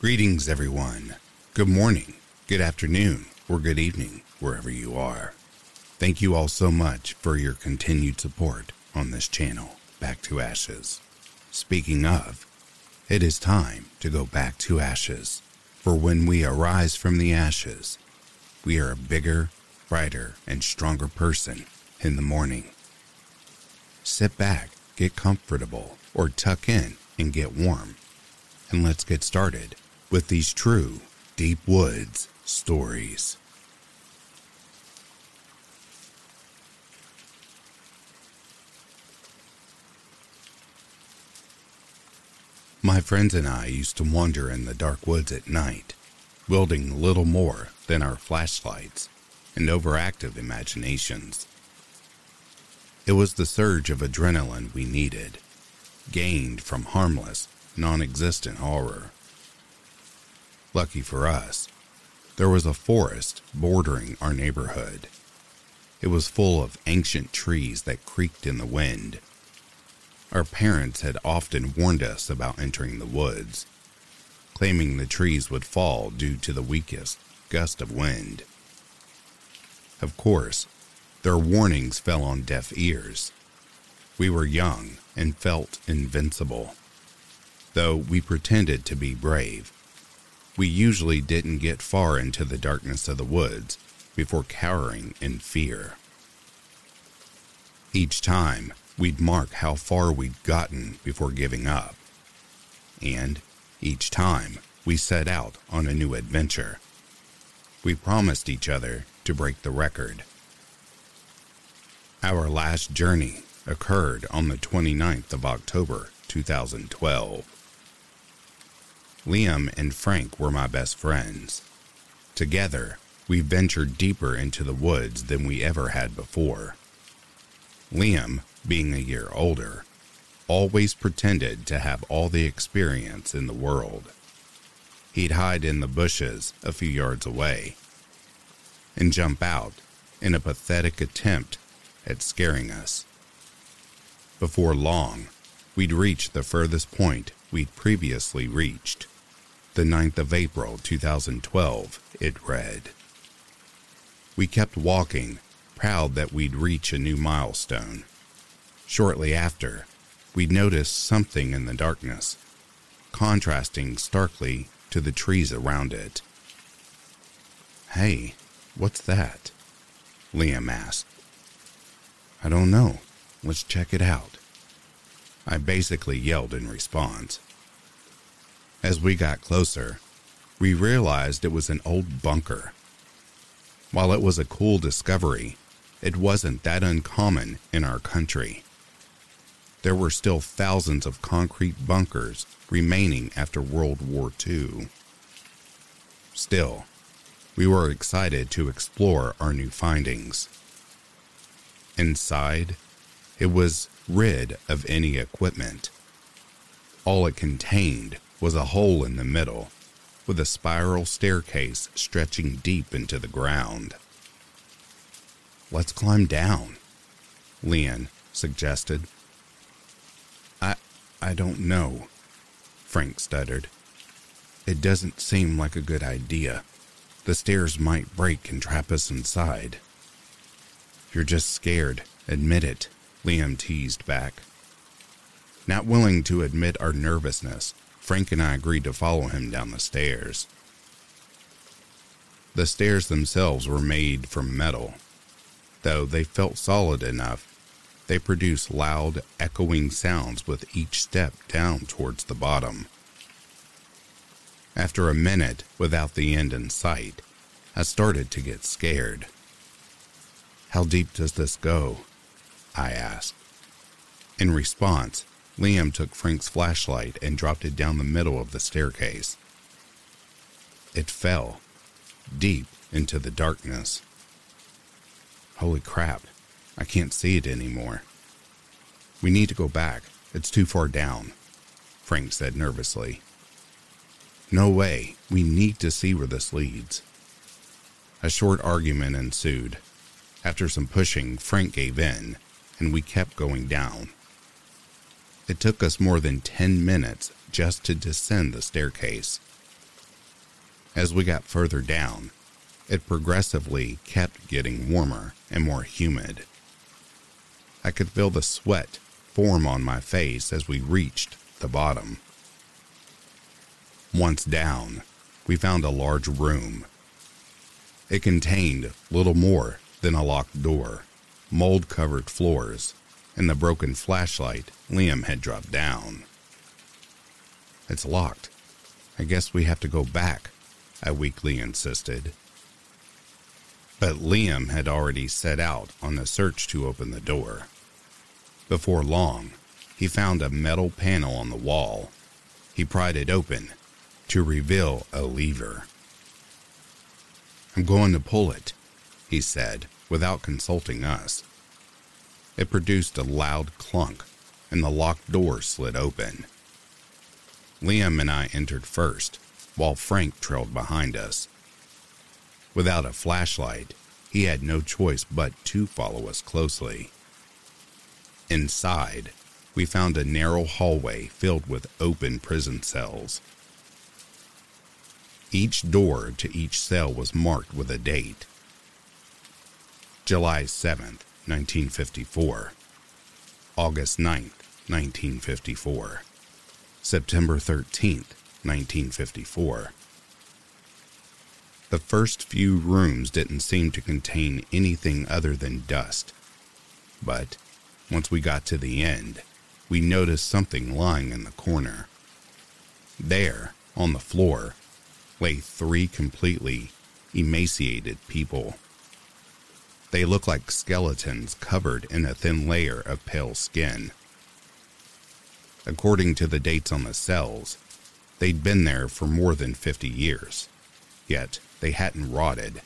Greetings, everyone. Good morning, good afternoon, or good evening, wherever you are. Thank you all so much for your continued support on this channel, Back to Ashes. Speaking of, it is time to go back to ashes, for when we arise from the ashes, we are a bigger, brighter, and stronger person in the morning. Sit back, get comfortable, or tuck in and get warm, and let's get started with these true Deep Woods stories. My friends and I used to wander in the dark woods at night, wielding little more than our flashlights and overactive imaginations. It was the surge of adrenaline we needed, gained from harmless, non existent horror. Lucky for us, there was a forest bordering our neighborhood. It was full of ancient trees that creaked in the wind. Our parents had often warned us about entering the woods, claiming the trees would fall due to the weakest gust of wind. Of course, their warnings fell on deaf ears. We were young and felt invincible. Though we pretended to be brave, we usually didn't get far into the darkness of the woods before cowering in fear. Each time, we'd mark how far we'd gotten before giving up. And each time, we set out on a new adventure. We promised each other to break the record. Our last journey occurred on the 29th of October 2012. Liam and Frank were my best friends. Together, we ventured deeper into the woods than we ever had before. Liam, being a year older, always pretended to have all the experience in the world. He'd hide in the bushes a few yards away and jump out in a pathetic attempt at scaring us. Before long, we'd reach the furthest point we'd previously reached the 9th of April 2012, it read. We kept walking, proud that we'd reach a new milestone. Shortly after, we noticed something in the darkness, contrasting starkly to the trees around it. Hey, what's that? Liam asked. I don't know. Let's check it out. I basically yelled in response. As we got closer, we realized it was an old bunker. While it was a cool discovery, it wasn't that uncommon in our country. There were still thousands of concrete bunkers remaining after World War II. Still, we were excited to explore our new findings. Inside, it was rid of any equipment. All it contained was a hole in the middle, with a spiral staircase stretching deep into the ground. Let's climb down, Liam suggested. I I don't know, Frank stuttered. It doesn't seem like a good idea. The stairs might break and trap us inside. You're just scared, admit it, Liam teased back. Not willing to admit our nervousness, Frank and I agreed to follow him down the stairs. The stairs themselves were made from metal. Though they felt solid enough, they produced loud, echoing sounds with each step down towards the bottom. After a minute without the end in sight, I started to get scared. How deep does this go? I asked. In response, Liam took Frank's flashlight and dropped it down the middle of the staircase. It fell, deep into the darkness. Holy crap, I can't see it anymore. We need to go back. It's too far down, Frank said nervously. No way. We need to see where this leads. A short argument ensued. After some pushing, Frank gave in, and we kept going down. It took us more than 10 minutes just to descend the staircase. As we got further down, it progressively kept getting warmer and more humid. I could feel the sweat form on my face as we reached the bottom. Once down, we found a large room. It contained little more than a locked door, mold covered floors, and the broken flashlight Liam had dropped down. It's locked. I guess we have to go back, I weakly insisted. But Liam had already set out on a search to open the door. Before long, he found a metal panel on the wall. He pried it open to reveal a lever. I'm going to pull it, he said without consulting us. It produced a loud clunk, and the locked door slid open. Liam and I entered first, while Frank trailed behind us. Without a flashlight, he had no choice but to follow us closely. Inside, we found a narrow hallway filled with open prison cells. Each door to each cell was marked with a date. July 7th, 1954. August 9th, 1954. September 13th, 1954. The first few rooms didn't seem to contain anything other than dust. But once we got to the end, we noticed something lying in the corner. There, on the floor, lay three completely emaciated people. They looked like skeletons covered in a thin layer of pale skin. According to the dates on the cells, they'd been there for more than 50 years, yet they hadn't rotted.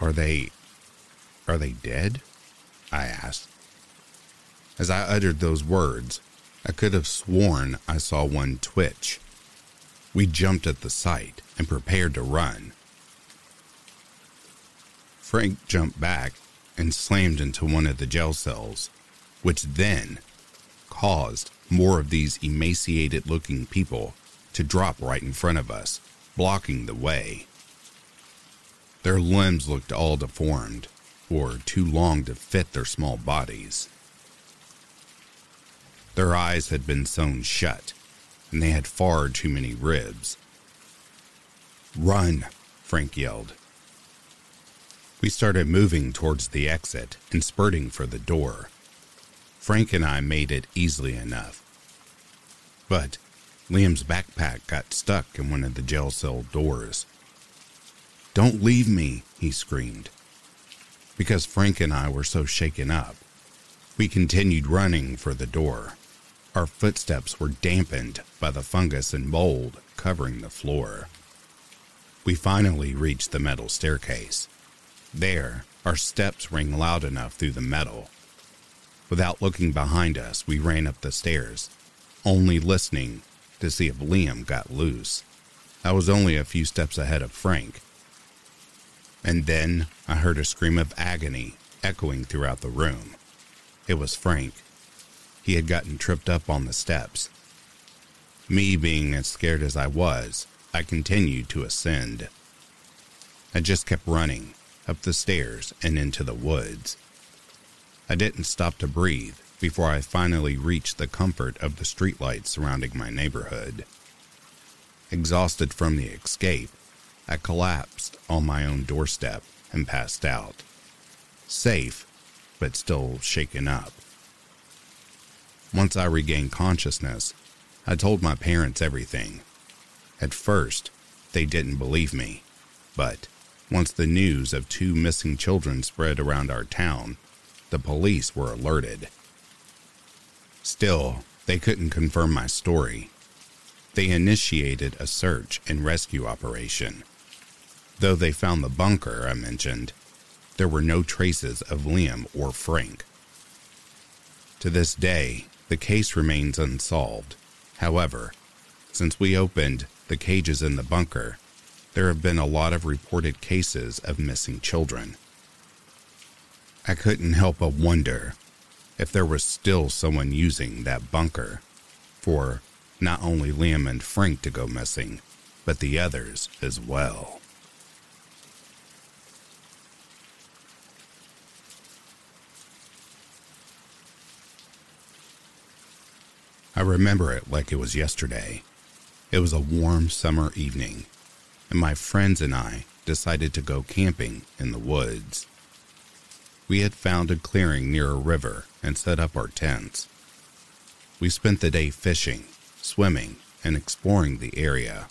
Are they. are they dead? I asked. As I uttered those words, I could have sworn I saw one twitch. We jumped at the sight and prepared to run. Frank jumped back and slammed into one of the jail cells, which then caused more of these emaciated looking people to drop right in front of us, blocking the way. Their limbs looked all deformed, or too long to fit their small bodies. Their eyes had been sewn shut, and they had far too many ribs. Run, Frank yelled. We started moving towards the exit and spurting for the door. Frank and I made it easily enough. But Liam's backpack got stuck in one of the jail cell doors. Don't leave me, he screamed. Because Frank and I were so shaken up, we continued running for the door. Our footsteps were dampened by the fungus and mold covering the floor. We finally reached the metal staircase. There, our steps rang loud enough through the metal Without looking behind us, we ran up the stairs, only listening to see if Liam got loose. I was only a few steps ahead of Frank. And then I heard a scream of agony echoing throughout the room. It was Frank. He had gotten tripped up on the steps. Me being as scared as I was, I continued to ascend. I just kept running up the stairs and into the woods. I didn't stop to breathe before I finally reached the comfort of the streetlights surrounding my neighborhood. Exhausted from the escape, I collapsed on my own doorstep and passed out. Safe, but still shaken up. Once I regained consciousness, I told my parents everything. At first, they didn't believe me, but once the news of two missing children spread around our town, the police were alerted. Still, they couldn't confirm my story. They initiated a search and rescue operation. Though they found the bunker I mentioned, there were no traces of Liam or Frank. To this day, the case remains unsolved. However, since we opened the cages in the bunker, there have been a lot of reported cases of missing children. I couldn't help but wonder if there was still someone using that bunker for not only Liam and Frank to go missing, but the others as well. I remember it like it was yesterday. It was a warm summer evening, and my friends and I decided to go camping in the woods. We had found a clearing near a river and set up our tents. We spent the day fishing, swimming, and exploring the area.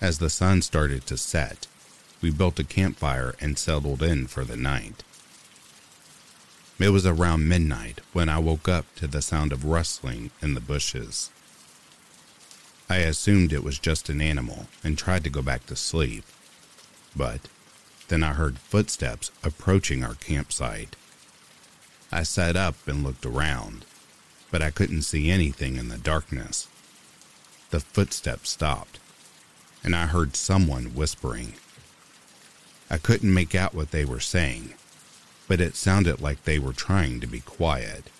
As the sun started to set, we built a campfire and settled in for the night. It was around midnight when I woke up to the sound of rustling in the bushes. I assumed it was just an animal and tried to go back to sleep. But then I heard footsteps approaching our campsite. I sat up and looked around, but I couldn't see anything in the darkness. The footsteps stopped, and I heard someone whispering. I couldn't make out what they were saying, but it sounded like they were trying to be quiet.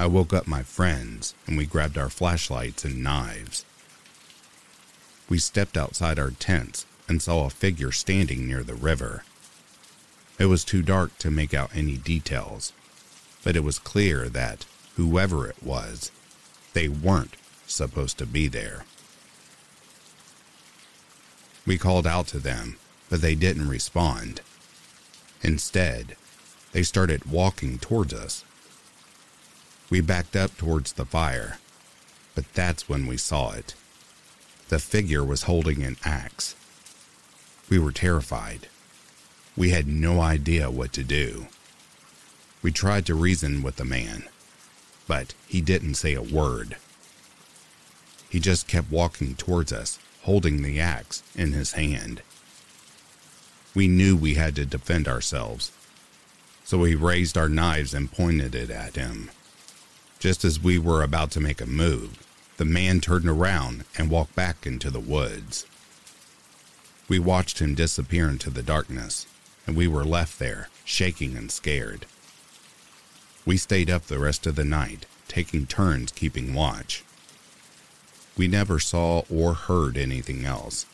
I woke up my friends and we grabbed our flashlights and knives. We stepped outside our tents and saw a figure standing near the river. It was too dark to make out any details, but it was clear that whoever it was, they weren't supposed to be there. We called out to them, but they didn't respond. Instead, they started walking towards us. We backed up towards the fire, but that's when we saw it. The figure was holding an axe. We were terrified. We had no idea what to do. We tried to reason with the man, but he didn't say a word. He just kept walking towards us, holding the axe in his hand. We knew we had to defend ourselves, so we raised our knives and pointed it at him. Just as we were about to make a move, the man turned around and walked back into the woods. We watched him disappear into the darkness, and we were left there, shaking and scared. We stayed up the rest of the night, taking turns keeping watch. We never saw or heard anything else,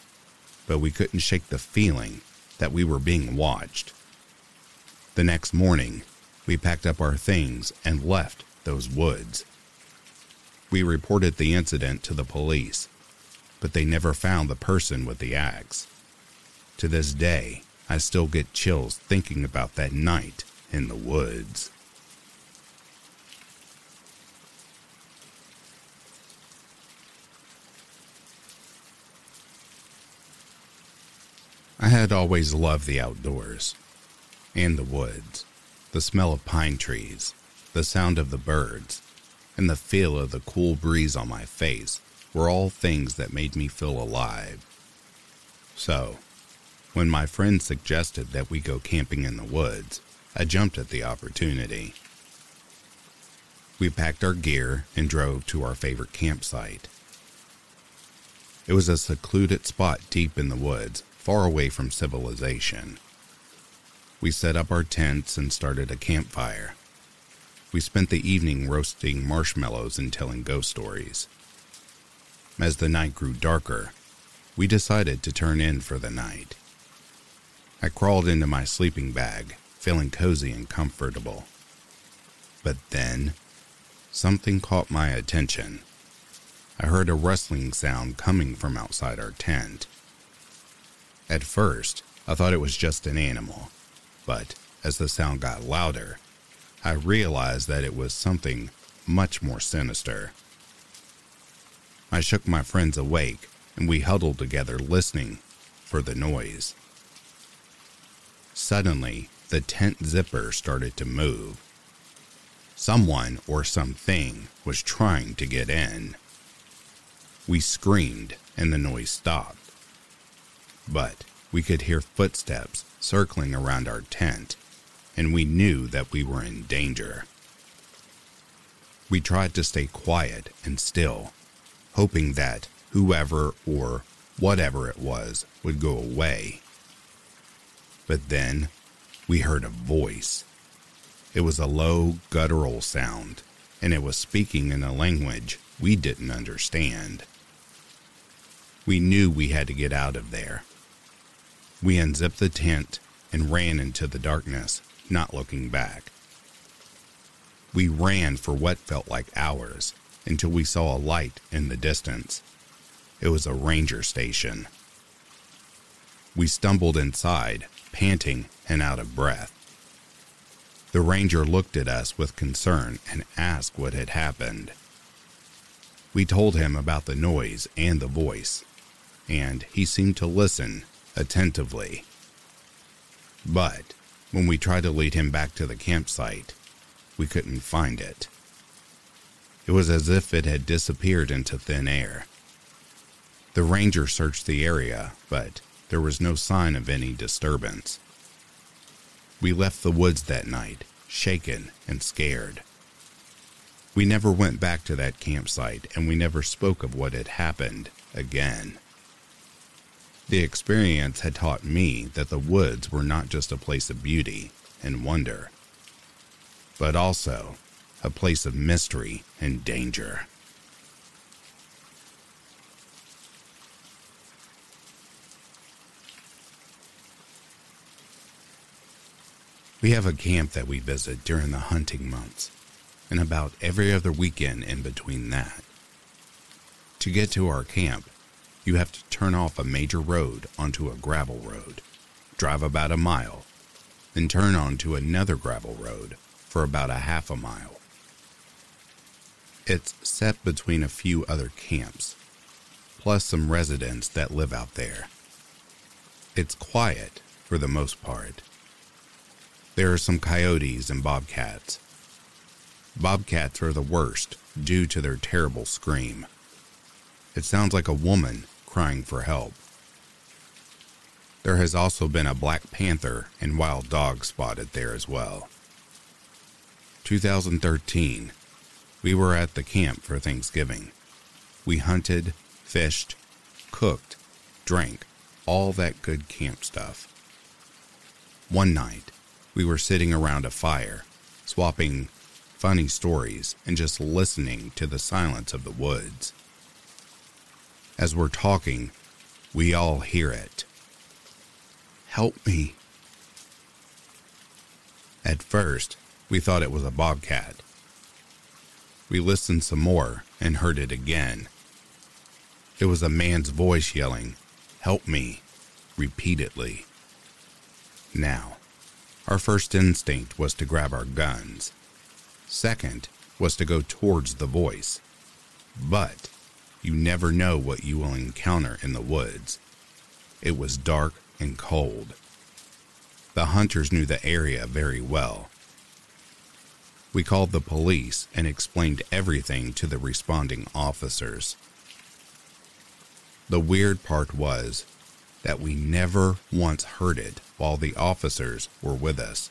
but we couldn't shake the feeling that we were being watched. The next morning, we packed up our things and left those woods. We reported the incident to the police, but they never found the person with the axe. To this day, I still get chills thinking about that night in the woods. I had always loved the outdoors and the woods, the smell of pine trees, the sound of the birds, and the feel of the cool breeze on my face were all things that made me feel alive. So, when my friend suggested that we go camping in the woods, I jumped at the opportunity. We packed our gear and drove to our favorite campsite. It was a secluded spot deep in the woods far away from civilization. We set up our tents and started a campfire. We spent the evening roasting marshmallows and telling ghost stories. As the night grew darker, we decided to turn in for the night. I crawled into my sleeping bag, feeling cozy and comfortable. But then, something caught my attention. I heard a rustling sound coming from outside our tent. At first, I thought it was just an animal, but as the sound got louder, I realized that it was something much more sinister. I shook my friends awake and we huddled together listening for the noise. Suddenly, the tent zipper started to move. Someone or something was trying to get in. We screamed and the noise stopped but we could hear footsteps circling around our tent, and we knew that we were in danger. We tried to stay quiet and still, hoping that whoever or whatever it was would go away. But then we heard a voice. It was a low, guttural sound, and it was speaking in a language we didn't understand. We knew we had to get out of there. We unzipped the tent and ran into the darkness, not looking back. We ran for what felt like hours until we saw a light in the distance. It was a ranger station. We stumbled inside, panting and out of breath. The ranger looked at us with concern and asked what had happened. We told him about the noise and the voice, and he seemed to listen attentively. But when we tried to lead him back to the campsite, we couldn't find it. It was as if it had disappeared into thin air. The ranger searched the area, but there was no sign of any disturbance. We left the woods that night, shaken and scared. We never went back to that campsite and we never spoke of what had happened again. The experience had taught me that the woods were not just a place of beauty and wonder, but also a place of mystery and danger. We have a camp that we visit during the hunting months, and about every other weekend in between that. To get to our camp, you have to turn off a major road onto a gravel road, drive about a mile, then turn onto another gravel road for about a half a mile. It's set between a few other camps, plus some residents that live out there. It's quiet for the most part there are some coyotes and bobcats. Bobcats are the worst due to their terrible scream. It sounds like a woman crying for help. There has also been a black panther and wild dog spotted there as well. 2013, we were at the camp for Thanksgiving. We hunted, fished, cooked, drank, all that good camp stuff. One night, we were sitting around a fire, swapping funny stories and just listening to the silence of the woods. As we're talking, we all hear it. Help me. At first, we thought it was a bobcat. We listened some more and heard it again. It was a man's voice yelling, Help me, repeatedly. Now, our first instinct was to grab our guns. Second was to go towards the voice. But you never know what you will encounter in the woods. It was dark and cold. The hunters knew the area very well. We called the police and explained everything to the responding officers. The weird part was that we never once heard it while the officers were with us.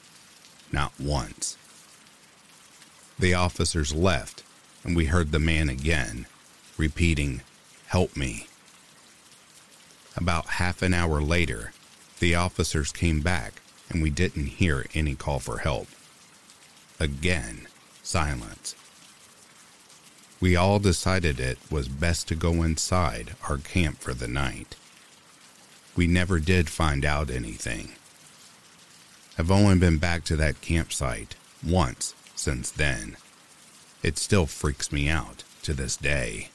Not once. The officers left, and we heard the man again, repeating, Help me. About half an hour later, the officers came back, and we didn't hear any call for help. Again, silence. We all decided it was best to go inside our camp for the night we never did find out anything. I've only been back to that campsite once since then. It still freaks me out to this day.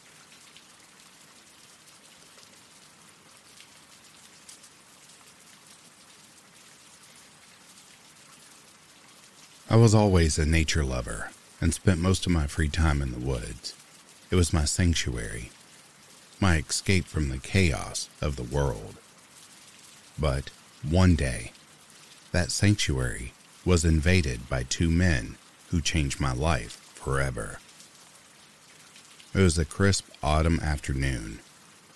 I was always a nature lover and spent most of my free time in the woods. It was my sanctuary, my escape from the chaos of the world. But one day, that sanctuary was invaded by two men who changed my life forever. It was a crisp autumn afternoon,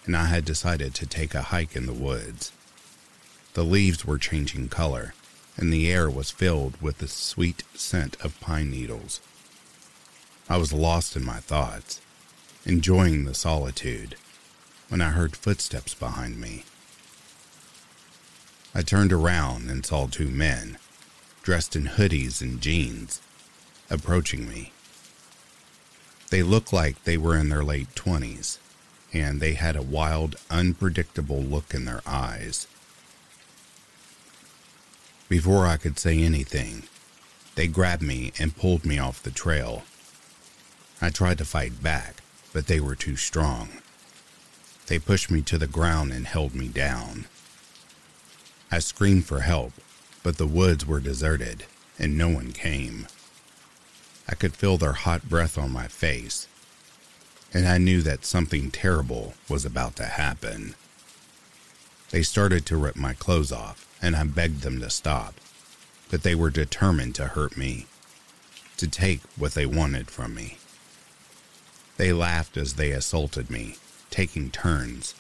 and I had decided to take a hike in the woods. The leaves were changing color, and the air was filled with the sweet scent of pine needles. I was lost in my thoughts, enjoying the solitude, when I heard footsteps behind me. I turned around and saw two men, dressed in hoodies and jeans, approaching me. They looked like they were in their late 20s, and they had a wild, unpredictable look in their eyes. Before I could say anything, they grabbed me and pulled me off the trail. I tried to fight back, but they were too strong. They pushed me to the ground and held me down. I screamed for help, but the woods were deserted and no one came. I could feel their hot breath on my face, and I knew that something terrible was about to happen. They started to rip my clothes off, and I begged them to stop, but they were determined to hurt me, to take what they wanted from me. They laughed as they assaulted me, taking turns,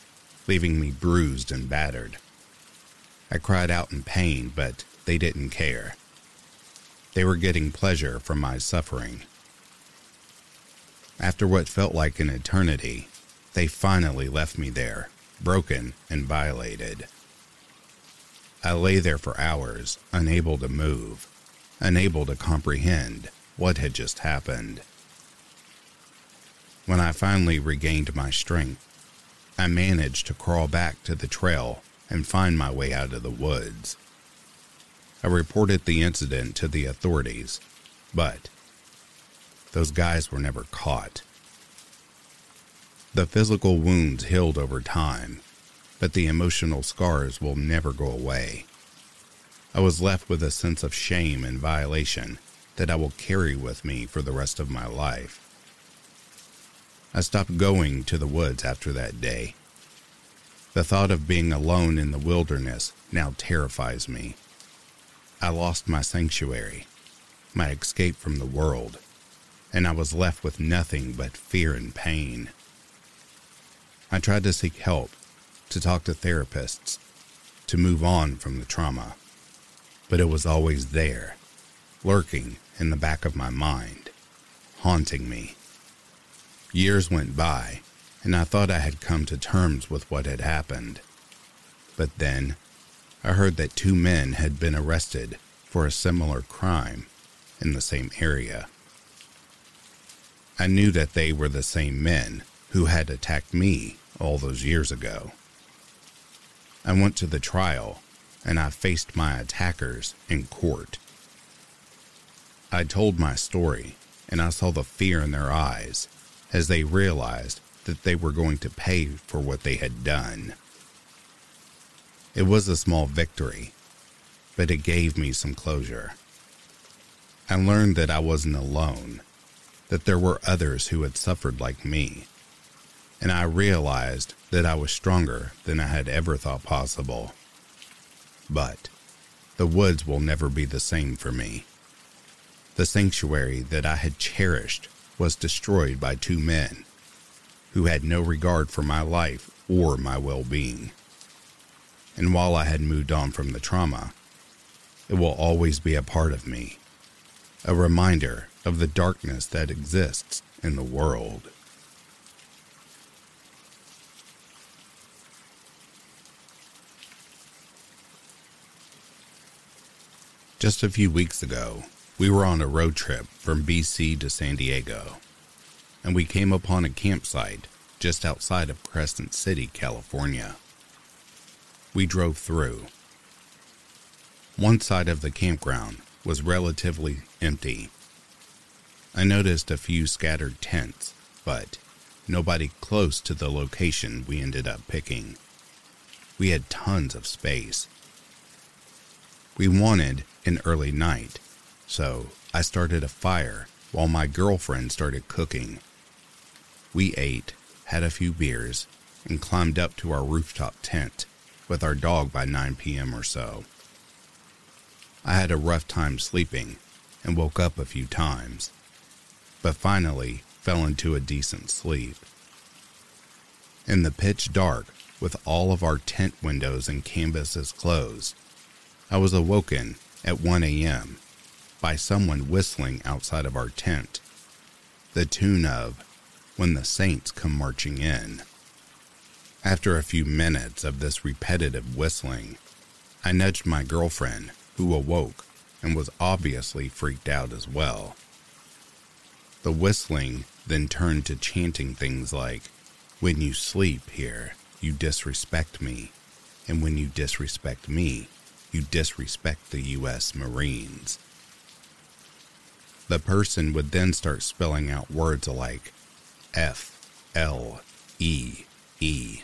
leaving me bruised and battered. I cried out in pain, but they didn't care. They were getting pleasure from my suffering. After what felt like an eternity, they finally left me there, broken and violated. I lay there for hours, unable to move, unable to comprehend what had just happened. When I finally regained my strength, I managed to crawl back to the trail and find my way out of the woods. I reported the incident to the authorities, but those guys were never caught. The physical wounds healed over time, but the emotional scars will never go away. I was left with a sense of shame and violation that I will carry with me for the rest of my life. I stopped going to the woods after that day. The thought of being alone in the wilderness now terrifies me. I lost my sanctuary, my escape from the world, and I was left with nothing but fear and pain. I tried to seek help, to talk to therapists, to move on from the trauma, but it was always there, lurking in the back of my mind, haunting me. Years went by, and I thought I had come to terms with what had happened. But then I heard that two men had been arrested for a similar crime in the same area. I knew that they were the same men who had attacked me all those years ago. I went to the trial and I faced my attackers in court. I told my story and I saw the fear in their eyes as they realized that they were going to pay for what they had done. It was a small victory, but it gave me some closure. I learned that I wasn't alone, that there were others who had suffered like me, and I realized that I was stronger than I had ever thought possible. But the woods will never be the same for me. The sanctuary that I had cherished was destroyed by two men who had no regard for my life or my well being and while I had moved on from the trauma, it will always be a part of me, a reminder of the darkness that exists in the world. Just a few weeks ago, we were on a road trip from BC to San Diego, and we came upon a campsite just outside of Crescent City, California we drove through. One side of the campground was relatively empty. I noticed a few scattered tents, but nobody close to the location we ended up picking. We had tons of space. We wanted an early night, so I started a fire while my girlfriend started cooking. We ate, had a few beers, and climbed up to our rooftop tent with our dog by 9 p.m. or so. I had a rough time sleeping and woke up a few times, but finally fell into a decent sleep. In the pitch dark, with all of our tent windows and canvases closed, I was awoken at 1 a.m. by someone whistling outside of our tent, the tune of When the Saints Come Marching In. After a few minutes of this repetitive whistling, I nudged my girlfriend, who awoke and was obviously freaked out as well. The whistling then turned to chanting things like, When you sleep here, you disrespect me. And when you disrespect me, you disrespect the U.S. Marines. The person would then start spelling out words like F, L, E, E.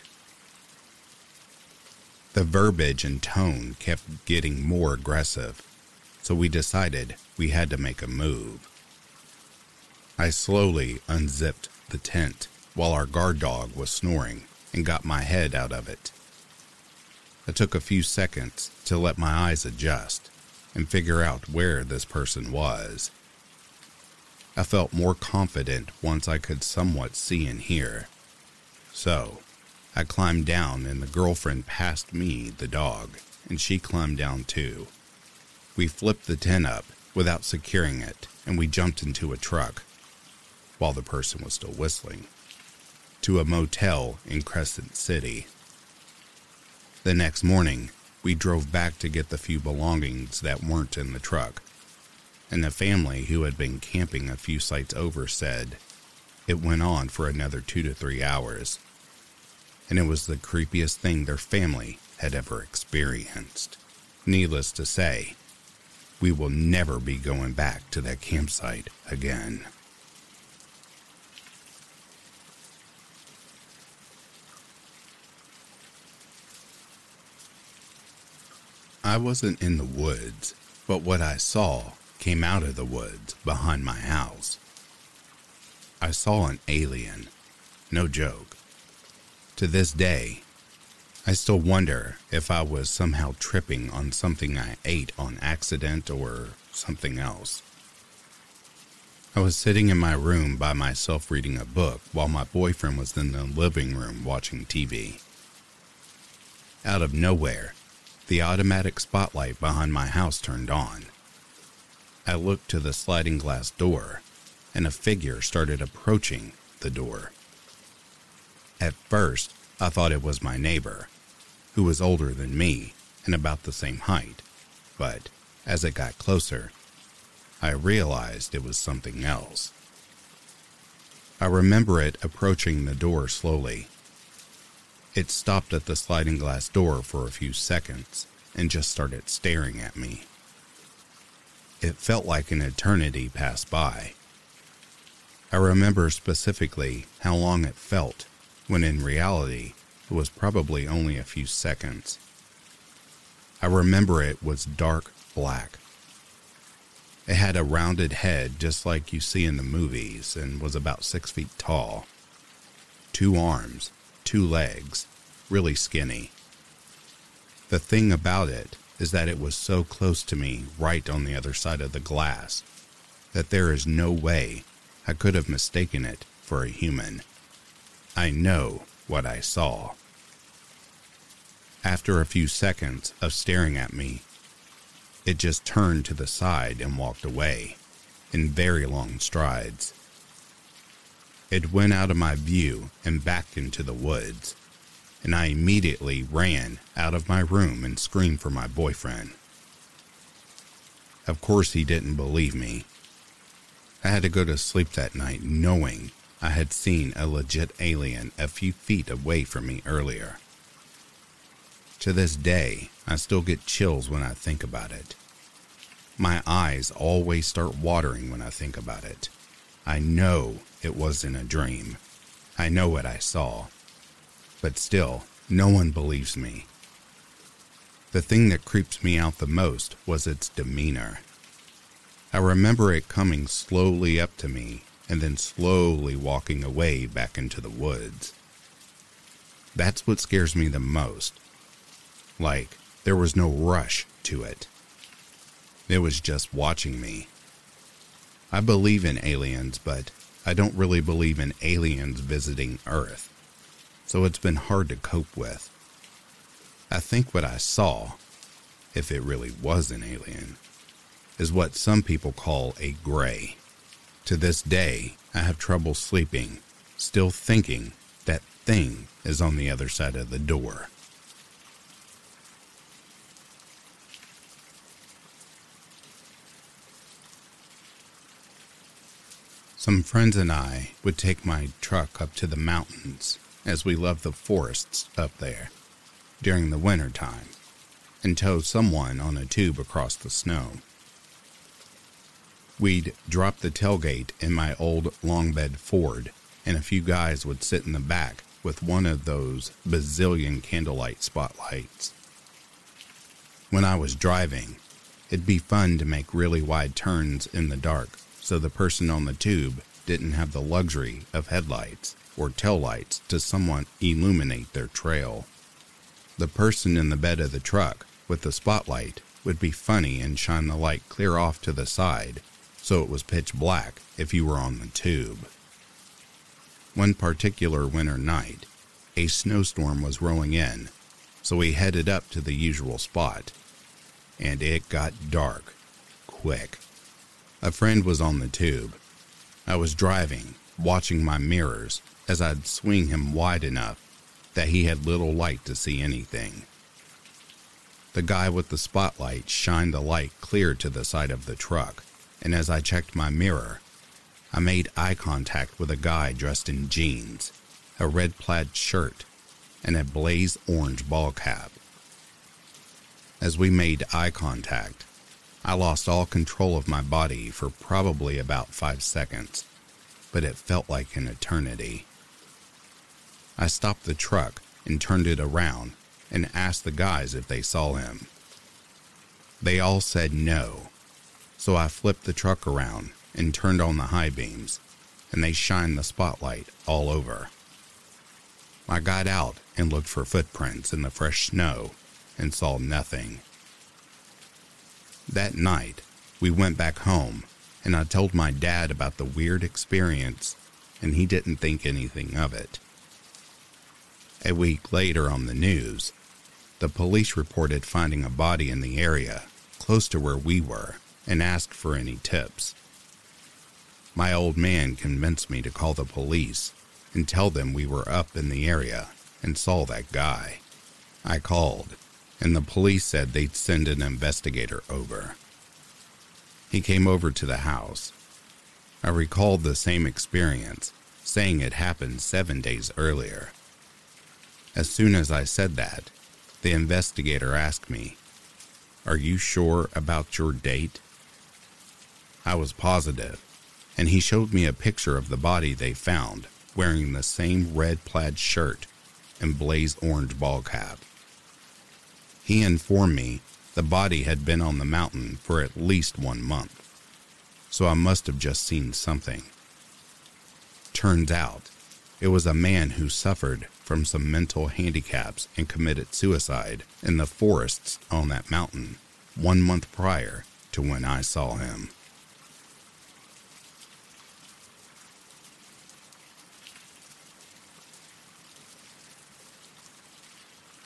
The verbiage and tone kept getting more aggressive, so we decided we had to make a move. I slowly unzipped the tent while our guard dog was snoring and got my head out of it. It took a few seconds to let my eyes adjust and figure out where this person was. I felt more confident once I could somewhat see and hear. So, I climbed down and the girlfriend passed me the dog, and she climbed down too. We flipped the tent up without securing it, and we jumped into a truck while the person was still whistling to a motel in Crescent City. The next morning, we drove back to get the few belongings that weren't in the truck, and the family who had been camping a few sites over said it went on for another two to three hours, and it was the creepiest thing their family had ever experienced. Needless to say, we will never be going back to that campsite again. I wasn't in the woods, but what I saw came out of the woods behind my house. I saw an alien, no joke. To this day, I still wonder if I was somehow tripping on something I ate on accident or something else. I was sitting in my room by myself reading a book while my boyfriend was in the living room watching TV. Out of nowhere, the automatic spotlight behind my house turned on. I looked to the sliding glass door, and a figure started approaching the door. At first, I thought it was my neighbor, who was older than me and about the same height, but as it got closer, I realized it was something else. I remember it approaching the door slowly it stopped at the sliding glass door for a few seconds and just started staring at me. It felt like an eternity passed by. I remember specifically how long it felt, when in reality, it was probably only a few seconds. I remember it was dark black. It had a rounded head just like you see in the movies and was about six feet tall. Two arms, two legs, really skinny. The thing about it is that it was so close to me right on the other side of the glass that there is no way I could have mistaken it for a human. I know what I saw. After a few seconds of staring at me, it just turned to the side and walked away in very long strides. It went out of my view and back into the woods, and I immediately ran out of my room and screamed for my boyfriend. Of course, he didn't believe me. I had to go to sleep that night knowing I had seen a legit alien a few feet away from me earlier. To this day, I still get chills when I think about it. My eyes always start watering when I think about it. I know it wasn't a dream. I know what I saw. But still, no one believes me. The thing that creeps me out the most was its demeanor. I remember it coming slowly up to me and then slowly walking away back into the woods. That's what scares me the most. Like, there was no rush to it. It was just watching me. I believe in aliens, but I don't really believe in aliens visiting Earth, so it's been hard to cope with. I think what I saw, if it really was an alien, is what some people call a gray. To this day, I have trouble sleeping, still thinking that thing is on the other side of the door. Some friends and I would take my truck up to the mountains as we loved the forests up there during the winter time and tow someone on a tube across the snow. We'd drop the tailgate in my old long bed Ford, and a few guys would sit in the back with one of those bazillion candlelight spotlights. When I was driving, it'd be fun to make really wide turns in the dark so the person on the tube didn't have the luxury of headlights or taillights to somewhat illuminate their trail. The person in the bed of the truck with the spotlight would be funny and shine the light clear off to the side so it was pitch black if you were on the tube. One particular winter night, a snowstorm was rolling in, so we headed up to the usual spot. And it got dark quick. A friend was on the tube. I was driving, watching my mirrors as I'd swing him wide enough that he had little light to see anything. The guy with the spotlight shined the light clear to the side of the truck, and as I checked my mirror, I made eye contact with a guy dressed in jeans, a red plaid shirt, and a blaze orange ball cap. As we made eye contact, I lost all control of my body for probably about five seconds, but it felt like an eternity. I stopped the truck and turned it around and asked the guys if they saw him. They all said no, so I flipped the truck around and turned on the high beams, and they shined the spotlight all over. I got out and looked for footprints in the fresh snow and saw nothing. That night, we went back home, and I told my dad about the weird experience, and he didn't think anything of it. A week later on the news, the police reported finding a body in the area close to where we were and asked for any tips. My old man convinced me to call the police and tell them we were up in the area and saw that guy. I called, and the police said they'd send an investigator over. He came over to the house. I recalled the same experience, saying it happened seven days earlier. As soon as I said that, the investigator asked me, Are you sure about your date? I was positive, and he showed me a picture of the body they found wearing the same red plaid shirt and blaze orange ball cap. He informed me the body had been on the mountain for at least one month, so I must have just seen something. Turns out, it was a man who suffered from some mental handicaps and committed suicide in the forests on that mountain one month prior to when I saw him.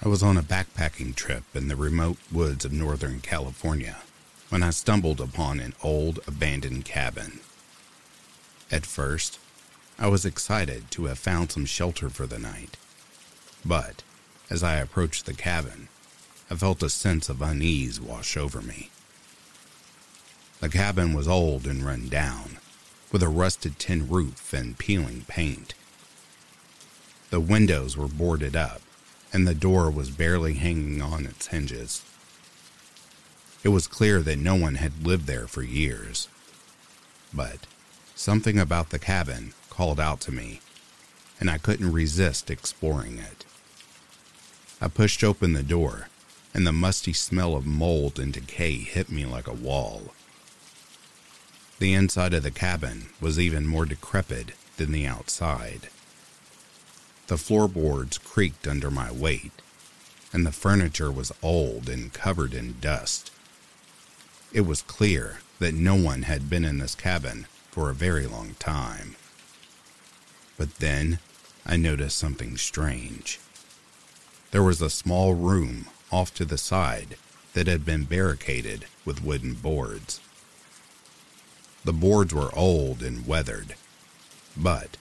I was on a backpacking trip in the remote woods of Northern California when I stumbled upon an old abandoned cabin. At first, I was excited to have found some shelter for the night. But as I approached the cabin, I felt a sense of unease wash over me. The cabin was old and run down, with a rusted tin roof and peeling paint. The windows were boarded up, and the door was barely hanging on its hinges. It was clear that no one had lived there for years. But something about the cabin called out to me, and I couldn't resist exploring it. I pushed open the door, and the musty smell of mold and decay hit me like a wall. The inside of the cabin was even more decrepit than the outside. The floorboards creaked under my weight, and the furniture was old and covered in dust. It was clear that no one had been in this cabin for a very long time. But then I noticed something strange. There was a small room off to the side that had been barricaded with wooden boards. The boards were old and weathered, but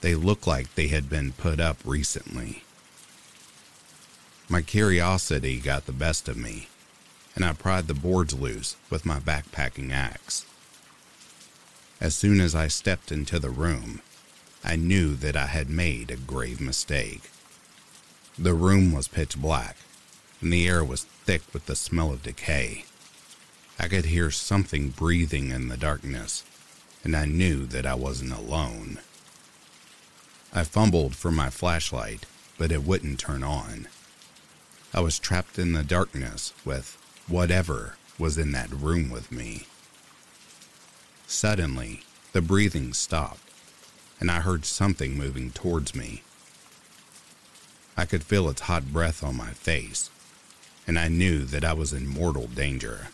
they looked like they had been put up recently. My curiosity got the best of me, and I pried the boards loose with my backpacking axe. As soon as I stepped into the room, I knew that I had made a grave mistake. The room was pitch black, and the air was thick with the smell of decay. I could hear something breathing in the darkness, and I knew that I wasn't alone. I fumbled for my flashlight, but it wouldn't turn on. I was trapped in the darkness with whatever was in that room with me. Suddenly, the breathing stopped, and I heard something moving towards me. I could feel its hot breath on my face, and I knew that I was in mortal danger.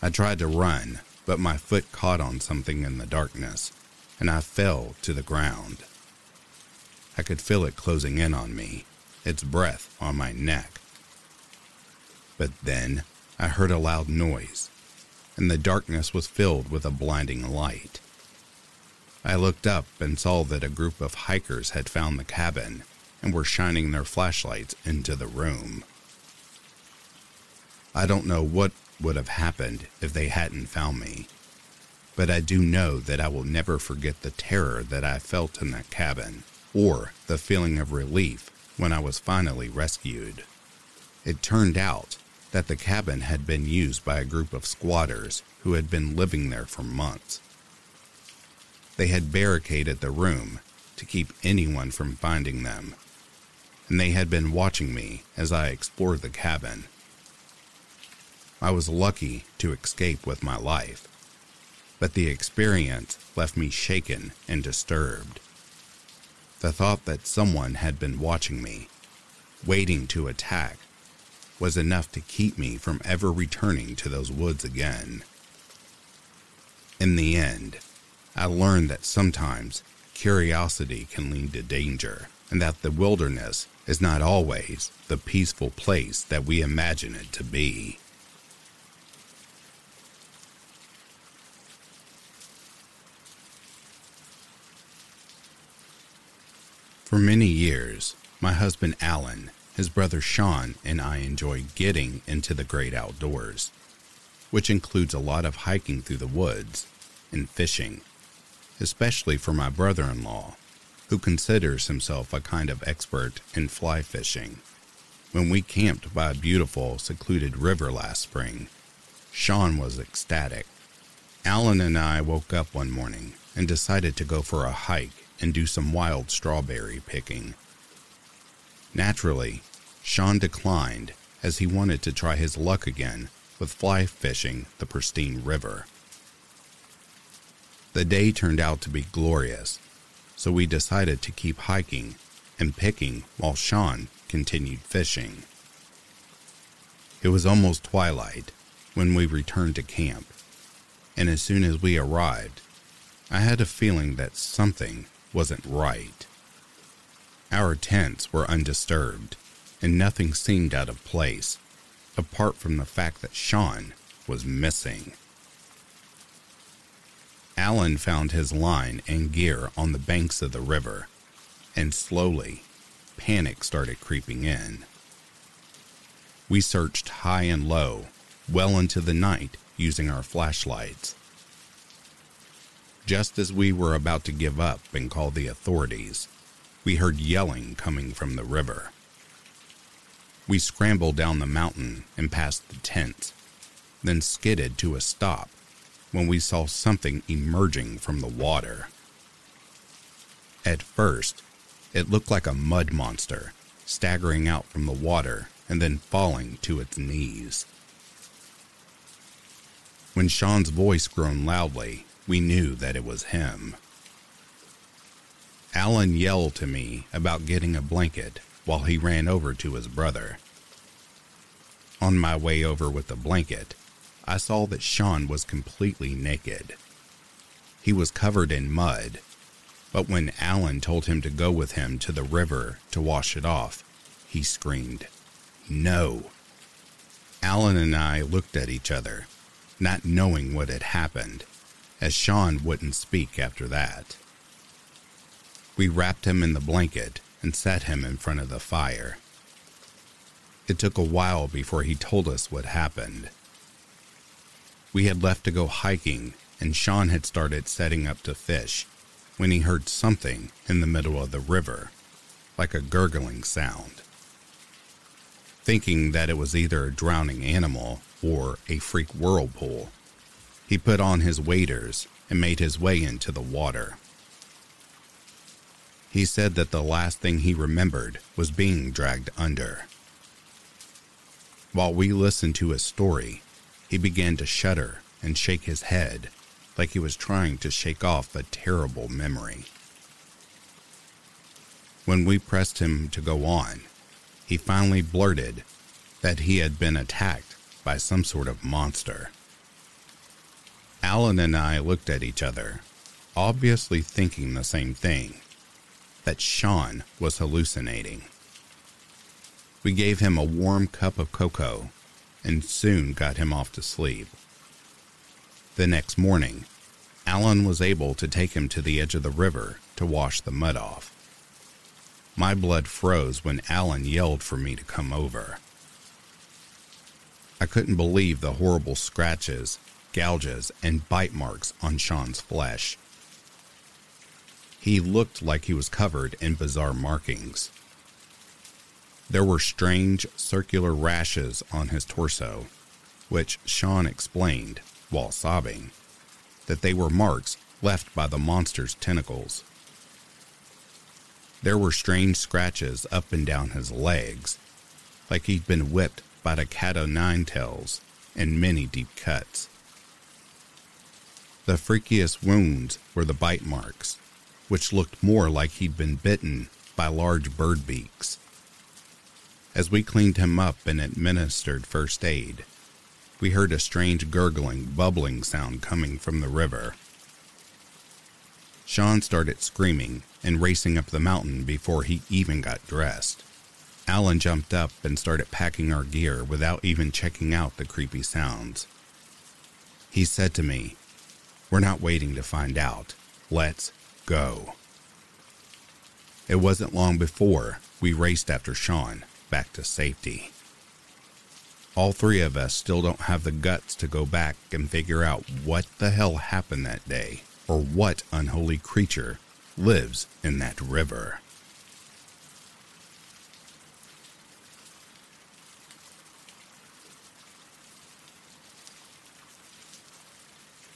I tried to run, but my foot caught on something in the darkness, and I fell to the ground. I could feel it closing in on me, its breath on my neck. But then I heard a loud noise, and the darkness was filled with a blinding light. I looked up and saw that a group of hikers had found the cabin and were shining their flashlights into the room. I don't know what would have happened if they hadn't found me, but I do know that I will never forget the terror that I felt in that cabin or the feeling of relief when I was finally rescued. It turned out that the cabin had been used by a group of squatters who had been living there for months. They had barricaded the room to keep anyone from finding them, and they had been watching me as I explored the cabin. I was lucky to escape with my life, but the experience left me shaken and disturbed. The thought that someone had been watching me, waiting to attack, was enough to keep me from ever returning to those woods again. In the end, I learned that sometimes curiosity can lead to danger, and that the wilderness is not always the peaceful place that we imagine it to be. For many years, my husband Alan, his brother Sean, and I enjoy getting into the great outdoors, which includes a lot of hiking through the woods and fishing especially for my brother in law, who considers himself a kind of expert in fly fishing. When we camped by a beautiful, secluded river last spring, Sean was ecstatic. Alan and I woke up one morning and decided to go for a hike and do some wild strawberry picking. Naturally, Sean declined as he wanted to try his luck again with fly fishing the pristine river. The day turned out to be glorious, so we decided to keep hiking and picking while Sean continued fishing. It was almost twilight when we returned to camp, and as soon as we arrived, I had a feeling that something wasn't right. Our tents were undisturbed, and nothing seemed out of place, apart from the fact that Sean was missing. Alan found his line and gear on the banks of the river, and slowly, panic started creeping in. We searched high and low, well into the night, using our flashlights. Just as we were about to give up and call the authorities, we heard yelling coming from the river. We scrambled down the mountain and past the tent, then skidded to a stop when we saw something emerging from the water. At first, it looked like a mud monster, staggering out from the water and then falling to its knees. When Sean's voice groaned loudly, we knew that it was him. Alan yelled to me about getting a blanket while he ran over to his brother. On my way over with the blanket, I saw that Sean was completely naked. He was covered in mud, but when Alan told him to go with him to the river to wash it off, he screamed, No. Alan and I looked at each other, not knowing what had happened, as Sean wouldn't speak after that. We wrapped him in the blanket and set him in front of the fire. It took a while before he told us what happened. We had left to go hiking, and Sean had started setting up to fish, when he heard something in the middle of the river, like a gurgling sound. Thinking that it was either a drowning animal or a freak whirlpool, he put on his waders and made his way into the water. He said that the last thing he remembered was being dragged under. While we listened to his story, he began to shudder and shake his head like he was trying to shake off a terrible memory. When we pressed him to go on, he finally blurted that he had been attacked by some sort of monster. Alan and I looked at each other, obviously thinking the same thing that Sean was hallucinating. We gave him a warm cup of cocoa and soon got him off to sleep. The next morning, Alan was able to take him to the edge of the river to wash the mud off. My blood froze when Alan yelled for me to come over. I couldn't believe the horrible scratches, gouges, and bite marks on Sean's flesh. He looked like he was covered in bizarre markings. There were strange circular rashes on his torso, which Sean explained while sobbing, that they were marks left by the monster's tentacles. There were strange scratches up and down his legs, like he'd been whipped by the cat o' nine tails, and many deep cuts. The freakiest wounds were the bite marks, which looked more like he'd been bitten by large bird beaks. As we cleaned him up and administered first aid, we heard a strange gurgling, bubbling sound coming from the river. Sean started screaming and racing up the mountain before he even got dressed. Alan jumped up and started packing our gear without even checking out the creepy sounds. He said to me, We're not waiting to find out. Let's go. It wasn't long before we raced after Sean back to safety. All three of us still don't have the guts to go back and figure out what the hell happened that day or what unholy creature lives in that river.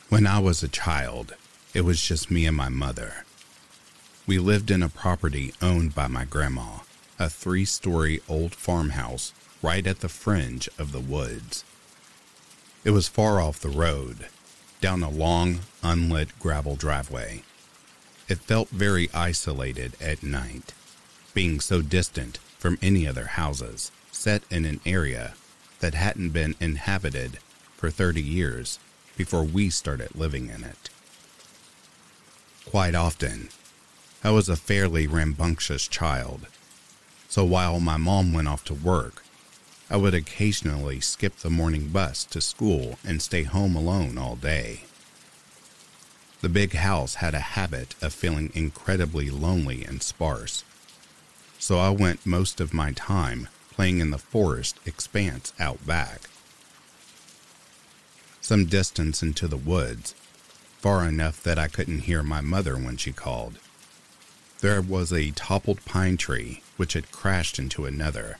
When I was a child, it was just me and my mother. We lived in a property owned by my grandma, a three story old farmhouse right at the fringe of the woods. It was far off the road, down a long, unlit gravel driveway. It felt very isolated at night, being so distant from any other houses, set in an area that hadn't been inhabited for 30 years before we started living in it. Quite often, I was a fairly rambunctious child, so while my mom went off to work, I would occasionally skip the morning bus to school and stay home alone all day. The big house had a habit of feeling incredibly lonely and sparse, so I went most of my time playing in the forest expanse out back. Some distance into the woods, far enough that I couldn't hear my mother when she called, there was a toppled pine tree which had crashed into another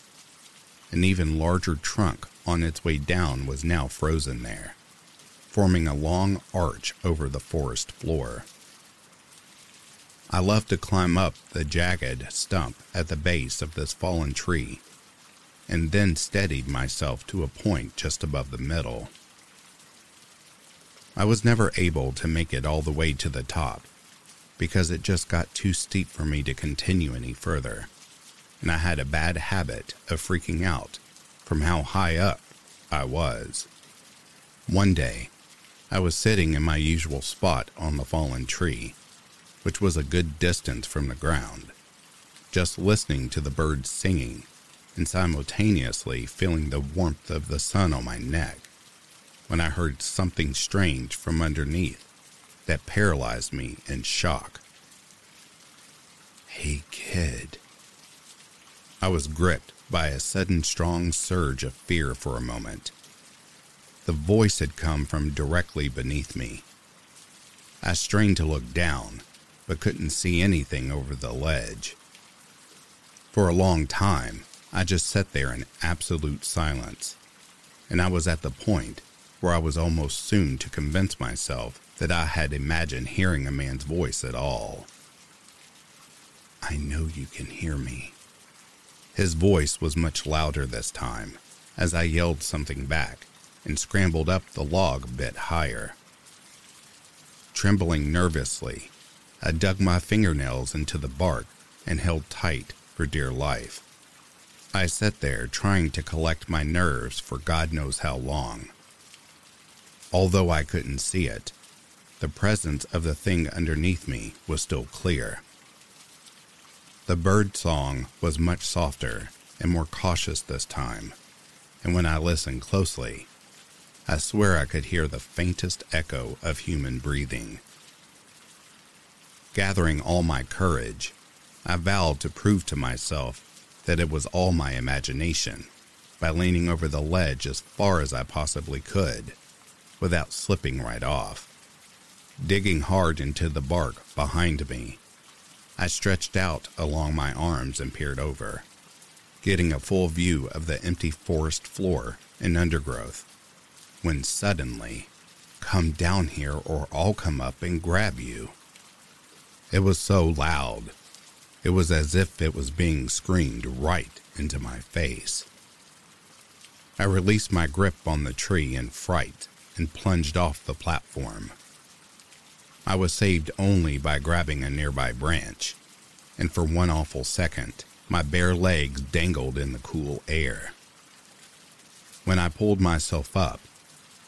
an even larger trunk on its way down was now frozen there, forming a long arch over the forest floor. I loved to climb up the jagged stump at the base of this fallen tree, and then steadied myself to a point just above the middle. I was never able to make it all the way to the top because it just got too steep for me to continue any further and I had a bad habit of freaking out from how high up I was. One day, I was sitting in my usual spot on the fallen tree, which was a good distance from the ground, just listening to the birds singing and simultaneously feeling the warmth of the sun on my neck, when I heard something strange from underneath that paralyzed me in shock. Hey, kid, I was gripped by a sudden strong surge of fear for a moment. The voice had come from directly beneath me. I strained to look down, but couldn't see anything over the ledge. For a long time, I just sat there in absolute silence, and I was at the point where I was almost soon to convince myself that I had imagined hearing a man's voice at all. I know you can hear me. His voice was much louder this time as I yelled something back and scrambled up the log a bit higher. Trembling nervously, I dug my fingernails into the bark and held tight for dear life. I sat there trying to collect my nerves for God knows how long. Although I couldn't see it, the presence of the thing underneath me was still clear. The bird song was much softer and more cautious this time, and when I listened closely, I swear I could hear the faintest echo of human breathing. Gathering all my courage, I vowed to prove to myself that it was all my imagination by leaning over the ledge as far as I possibly could without slipping right off. Digging hard into the bark behind me, I stretched out along my arms and peered over, getting a full view of the empty forest floor and undergrowth, when suddenly, come down here or I'll come up and grab you. It was so loud. It was as if it was being screamed right into my face. I released my grip on the tree in fright and plunged off the platform. I was saved only by grabbing a nearby branch, and for one awful second, my bare legs dangled in the cool air. When I pulled myself up,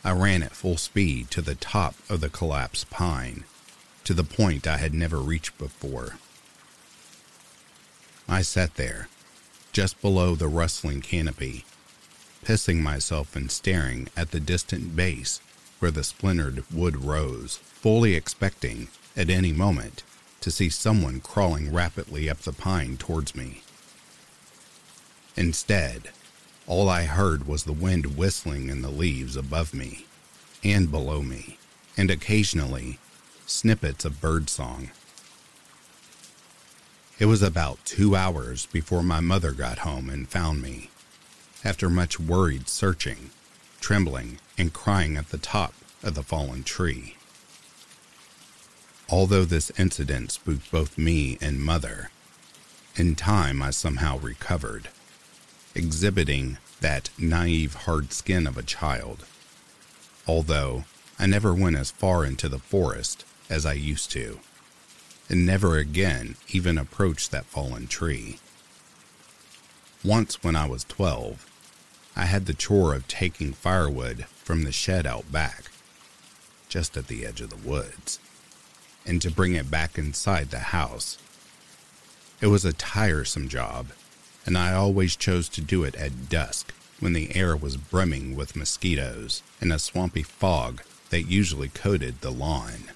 I ran at full speed to the top of the collapsed pine, to the point I had never reached before. I sat there, just below the rustling canopy, pissing myself and staring at the distant base where the splintered wood rose, fully expecting, at any moment, to see someone crawling rapidly up the pine towards me. Instead, all I heard was the wind whistling in the leaves above me and below me, and occasionally snippets of birdsong. It was about two hours before my mother got home and found me, after much worried searching trembling and crying at the top of the fallen tree. Although this incident spooked both me and mother, in time I somehow recovered, exhibiting that naive hard skin of a child. Although I never went as far into the forest as I used to, and never again even approached that fallen tree. Once when I was 12, I had the chore of taking firewood from the shed out back, just at the edge of the woods, and to bring it back inside the house. It was a tiresome job, and I always chose to do it at dusk when the air was brimming with mosquitoes and a swampy fog that usually coated the lawn.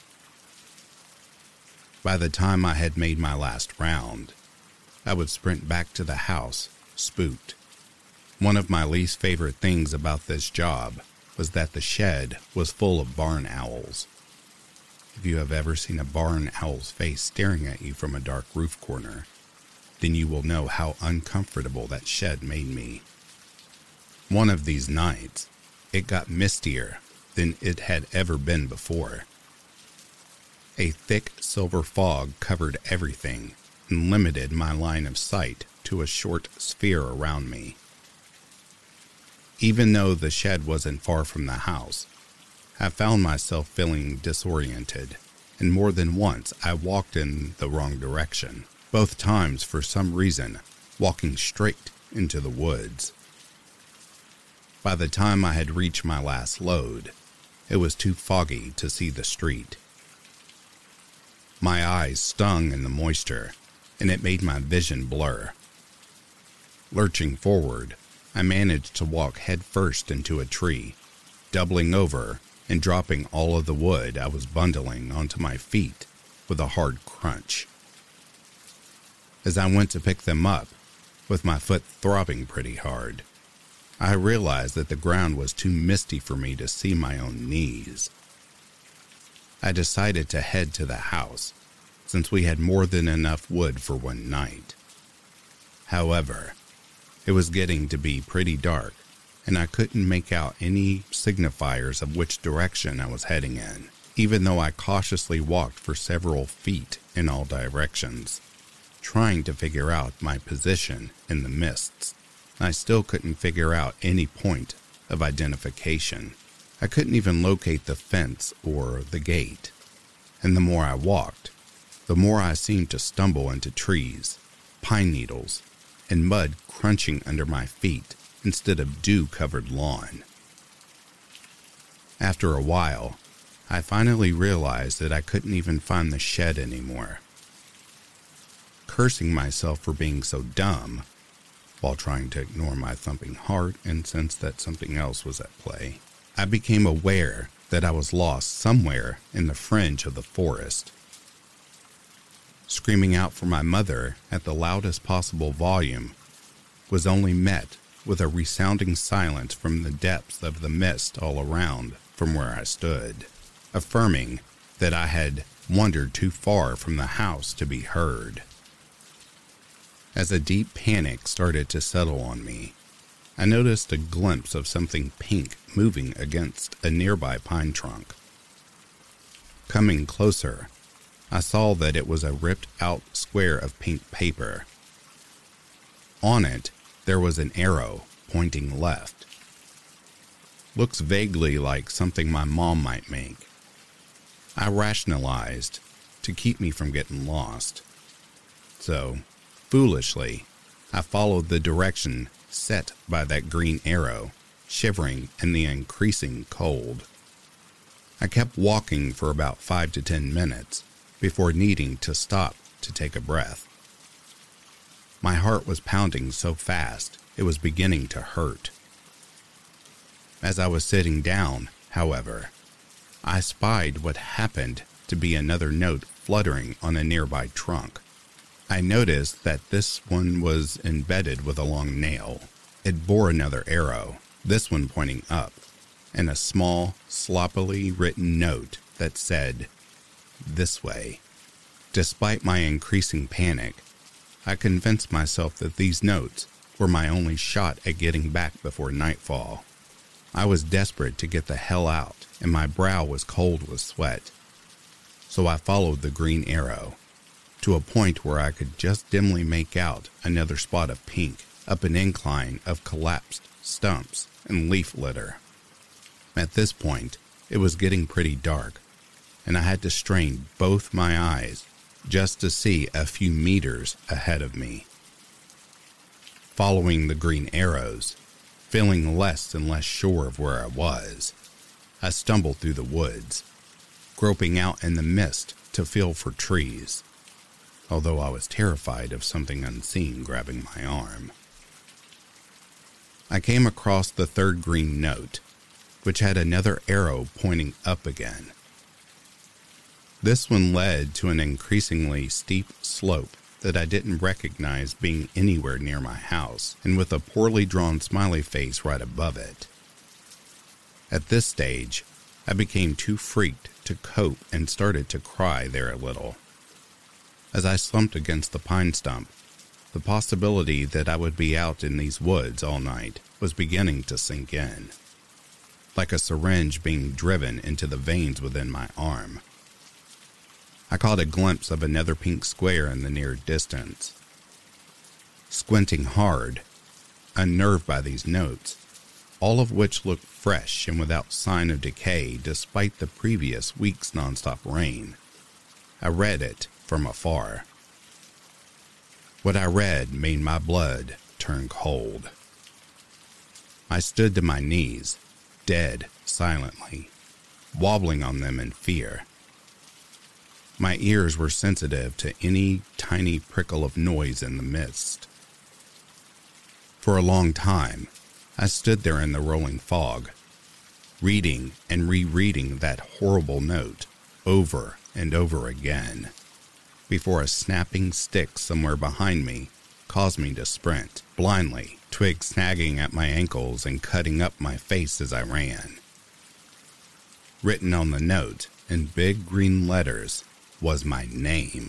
By the time I had made my last round, I would sprint back to the house, spooked one of my least favorite things about this job was that the shed was full of barn owls. If you have ever seen a barn owl's face staring at you from a dark roof corner, then you will know how uncomfortable that shed made me. One of these nights, it got mistier than it had ever been before. A thick silver fog covered everything and limited my line of sight to a short sphere around me even though the shed wasn't far from the house. I found myself feeling disoriented, and more than once I walked in the wrong direction, both times for some reason walking straight into the woods. By the time I had reached my last load, it was too foggy to see the street. My eyes stung in the moisture, and it made my vision blur. Lurching forward, I managed to walk headfirst into a tree, doubling over and dropping all of the wood I was bundling onto my feet with a hard crunch. As I went to pick them up, with my foot throbbing pretty hard, I realized that the ground was too misty for me to see my own knees. I decided to head to the house, since we had more than enough wood for one night. However, it was getting to be pretty dark, and I couldn't make out any signifiers of which direction I was heading in, even though I cautiously walked for several feet in all directions, trying to figure out my position in the mists. I still couldn't figure out any point of identification. I couldn't even locate the fence or the gate. And the more I walked, the more I seemed to stumble into trees, pine needles, and mud crunching under my feet instead of dew covered lawn. After a while, I finally realized that I couldn't even find the shed anymore. Cursing myself for being so dumb, while trying to ignore my thumping heart and sense that something else was at play, I became aware that I was lost somewhere in the fringe of the forest. Screaming out for my mother at the loudest possible volume was only met with a resounding silence from the depths of the mist all around from where I stood, affirming that I had wandered too far from the house to be heard. As a deep panic started to settle on me, I noticed a glimpse of something pink moving against a nearby pine trunk. Coming closer, I saw that it was a ripped out square of pink paper. On it there was an arrow pointing left. Looks vaguely like something my mom might make. I rationalized to keep me from getting lost. So, foolishly, I followed the direction set by that green arrow, shivering in the increasing cold. I kept walking for about five to ten minutes before needing to stop to take a breath. My heart was pounding so fast it was beginning to hurt. As I was sitting down, however, I spied what happened to be another note fluttering on a nearby trunk. I noticed that this one was embedded with a long nail. It bore another arrow, this one pointing up, and a small, sloppily written note that said, This way. Despite my increasing panic, I convinced myself that these notes were my only shot at getting back before nightfall. I was desperate to get the hell out, and my brow was cold with sweat. So I followed the green arrow to a point where I could just dimly make out another spot of pink up an incline of collapsed stumps and leaf litter. At this point, it was getting pretty dark, and I had to strain both my eyes just to see a few meters ahead of me. Following the green arrows, feeling less and less sure of where I was, I stumbled through the woods, groping out in the mist to feel for trees, although I was terrified of something unseen grabbing my arm. I came across the third green note, which had another arrow pointing up again. This one led to an increasingly steep slope that I didn't recognize being anywhere near my house, and with a poorly drawn smiley face right above it. At this stage, I became too freaked to cope and started to cry there a little. As I slumped against the pine stump, the possibility that I would be out in these woods all night was beginning to sink in, like a syringe being driven into the veins within my arm. I caught a glimpse of another pink square in the near distance. Squinting hard, unnerved by these notes, all of which looked fresh and without sign of decay despite the previous week's nonstop rain, I read it from afar. What I read made my blood turn cold. I stood to my knees, dead silently, wobbling on them in fear. My ears were sensitive to any tiny prickle of noise in the mist. For a long time, I stood there in the rolling fog, reading and rereading that horrible note over and over again, before a snapping stick somewhere behind me caused me to sprint blindly, twigs snagging at my ankles and cutting up my face as I ran. Written on the note in big green letters was my name.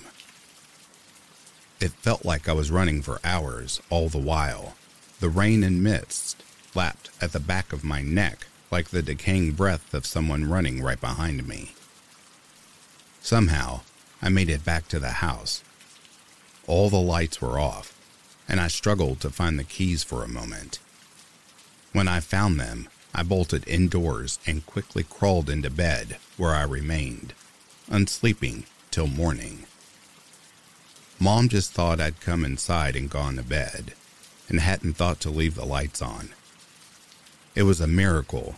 It felt like I was running for hours all the while. The rain and mist lapped at the back of my neck like the decaying breath of someone running right behind me. Somehow, I made it back to the house. All the lights were off, and I struggled to find the keys for a moment. When I found them, I bolted indoors and quickly crawled into bed, where I remained, unsleeping till morning. Mom just thought I'd come inside and gone to bed, and hadn't thought to leave the lights on. It was a miracle,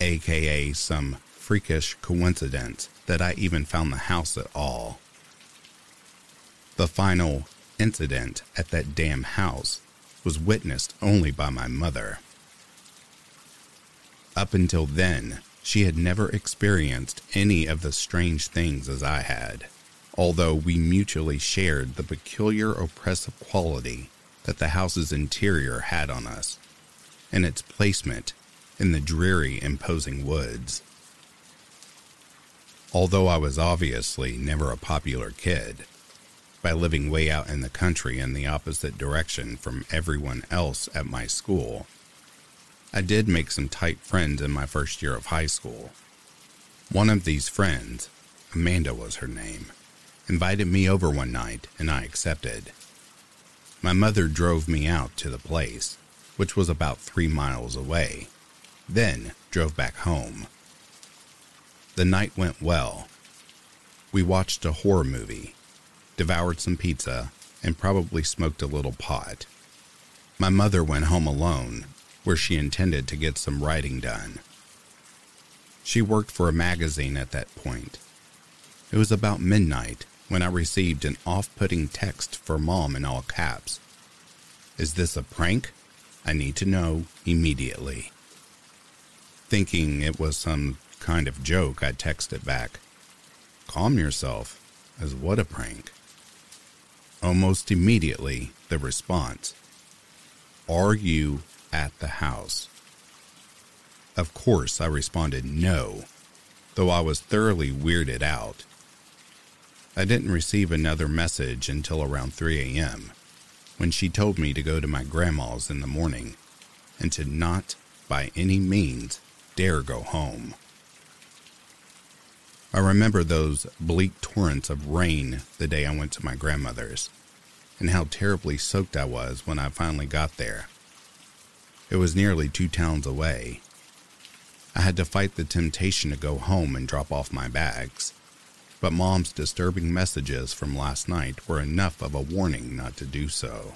aka some freakish coincidence, that I even found the house at all. The final incident at that damn house was witnessed only by my mother. Up until then, she had never experienced any of the strange things as I had, although we mutually shared the peculiar oppressive quality that the house's interior had on us, and its placement in the dreary, imposing woods. Although I was obviously never a popular kid, by living way out in the country in the opposite direction from everyone else at my school, I did make some tight friends in my first year of high school. One of these friends, Amanda was her name, invited me over one night and I accepted. My mother drove me out to the place, which was about three miles away, then drove back home. The night went well. We watched a horror movie, devoured some pizza, and probably smoked a little pot. My mother went home alone where she intended to get some writing done. She worked for a magazine at that point. It was about midnight when I received an off putting text from Mom in all caps. Is this a prank? I need to know immediately. Thinking it was some kind of joke, I texted back, Calm yourself, as what a prank. Almost immediately, the response, Are you at the house? Of course, I responded no, though I was thoroughly weirded out. I didn't receive another message until around 3 a.m., when she told me to go to my grandma's in the morning and to not, by any means, dare go home. I remember those bleak torrents of rain the day I went to my grandmother's, and how terribly soaked I was when I finally got there. It was nearly two towns away. I had to fight the temptation to go home and drop off my bags, but Mom's disturbing messages from last night were enough of a warning not to do so.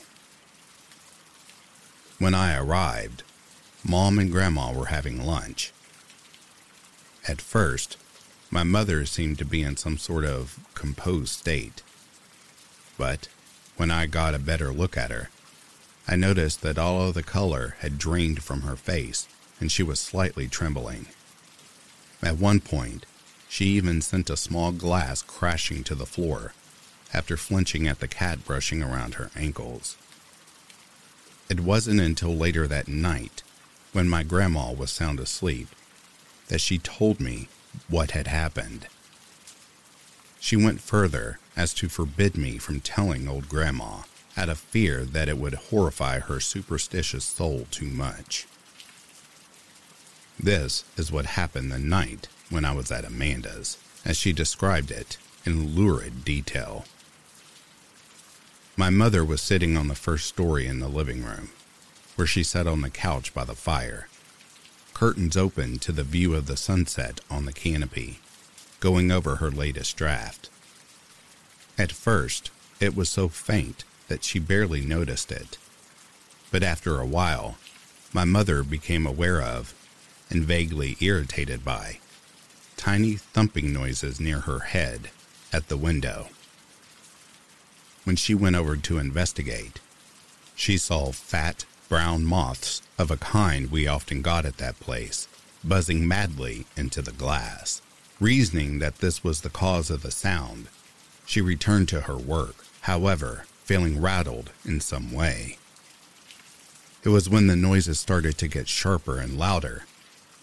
When I arrived, Mom and Grandma were having lunch. At first, my mother seemed to be in some sort of composed state. But when I got a better look at her, I noticed that all of the color had drained from her face and she was slightly trembling. At one point, she even sent a small glass crashing to the floor after flinching at the cat brushing around her ankles. It wasn't until later that night, when my grandma was sound asleep, that she told me what had happened. She went further as to forbid me from telling old grandma out of fear that it would horrify her superstitious soul too much. This is what happened the night when I was at Amanda's, as she described it in lurid detail. My mother was sitting on the first story in the living room, where she sat on the couch by the fire, curtains open to the view of the sunset on the canopy, going over her latest draft. At first, it was so faint that she barely noticed it. But after a while, my mother became aware of, and vaguely irritated by, tiny thumping noises near her head at the window. When she went over to investigate, she saw fat brown moths of a kind we often got at that place buzzing madly into the glass. Reasoning that this was the cause of the sound, she returned to her work. However, feeling rattled in some way. It was when the noises started to get sharper and louder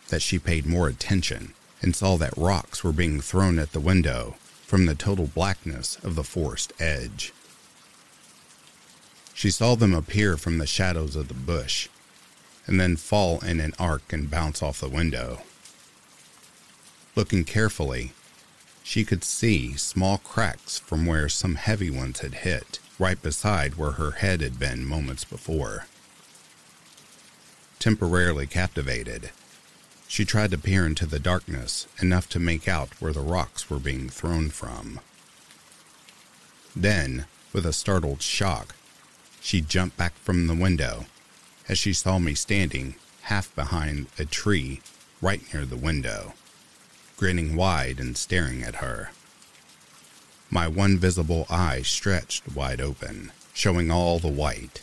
that she paid more attention and saw that rocks were being thrown at the window from the total blackness of the forest edge. She saw them appear from the shadows of the bush and then fall in an arc and bounce off the window. Looking carefully, she could see small cracks from where some heavy ones had hit, right beside where her head had been moments before. Temporarily captivated, she tried to peer into the darkness enough to make out where the rocks were being thrown from. Then, with a startled shock, she jumped back from the window as she saw me standing half behind a tree right near the window grinning wide and staring at her. My one visible eye stretched wide open, showing all the white.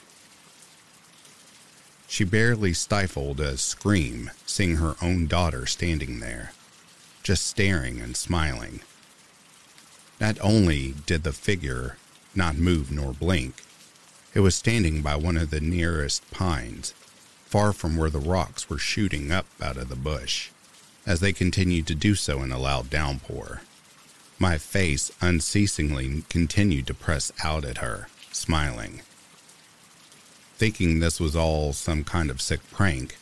She barely stifled a scream seeing her own daughter standing there, just staring and smiling. Not only did the figure not move nor blink, it was standing by one of the nearest pines, far from where the rocks were shooting up out of the bush as they continued to do so in a loud downpour. My face unceasingly continued to press out at her, smiling. Thinking this was all some kind of sick prank,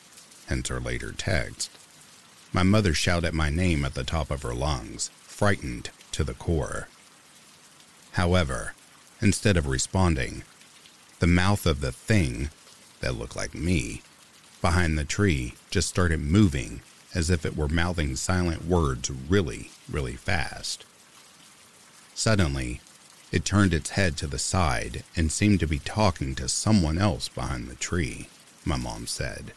hence her later text, my mother shouted my name at the top of her lungs, frightened to the core. However, instead of responding, the mouth of the thing that looked like me behind the tree just started moving as if it were mouthing silent words really, really fast. Suddenly, it turned its head to the side and seemed to be talking to someone else behind the tree, my mom said,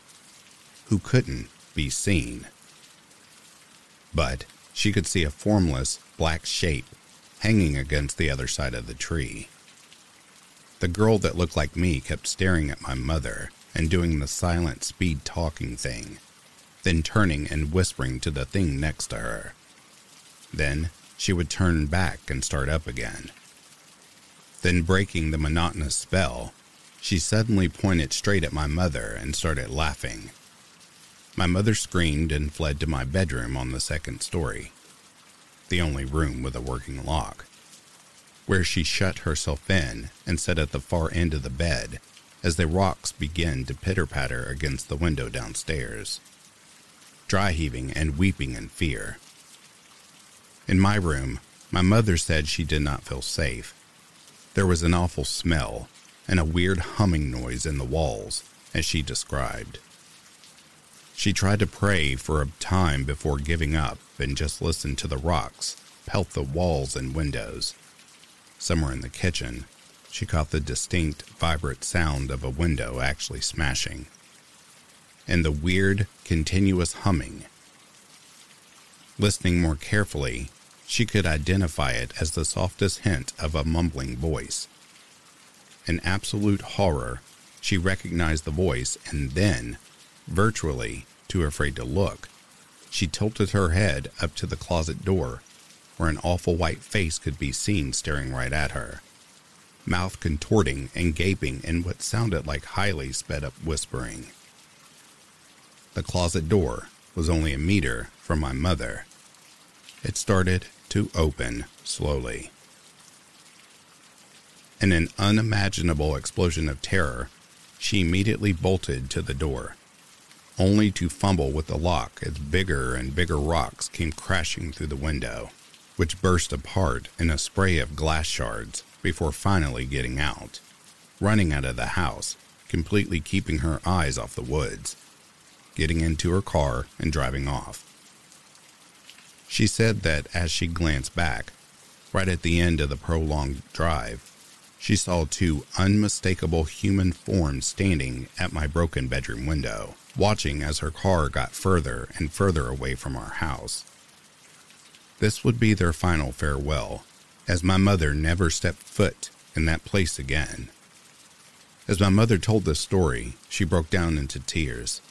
who couldn't be seen. But she could see a formless black shape hanging against the other side of the tree. The girl that looked like me kept staring at my mother and doing the silent speed talking thing then turning and whispering to the thing next to her. Then she would turn back and start up again. Then, breaking the monotonous spell, she suddenly pointed straight at my mother and started laughing. My mother screamed and fled to my bedroom on the second story, the only room with a working lock, where she shut herself in and sat at the far end of the bed as the rocks began to pitter patter against the window downstairs dry heaving and weeping in fear. In my room, my mother said she did not feel safe. There was an awful smell and a weird humming noise in the walls, as she described. She tried to pray for a time before giving up and just listen to the rocks pelt the walls and windows. Somewhere in the kitchen, she caught the distinct, vibrant sound of a window actually smashing and the weird, continuous humming. Listening more carefully, she could identify it as the softest hint of a mumbling voice. In absolute horror, she recognized the voice and then, virtually too afraid to look, she tilted her head up to the closet door where an awful white face could be seen staring right at her, mouth contorting and gaping in what sounded like highly sped up whispering. The closet door was only a meter from my mother. It started to open slowly. In an unimaginable explosion of terror, she immediately bolted to the door, only to fumble with the lock as bigger and bigger rocks came crashing through the window, which burst apart in a spray of glass shards before finally getting out, running out of the house, completely keeping her eyes off the woods getting into her car and driving off. She said that as she glanced back, right at the end of the prolonged drive, she saw two unmistakable human forms standing at my broken bedroom window, watching as her car got further and further away from our house. This would be their final farewell, as my mother never stepped foot in that place again. As my mother told this story, she broke down into tears,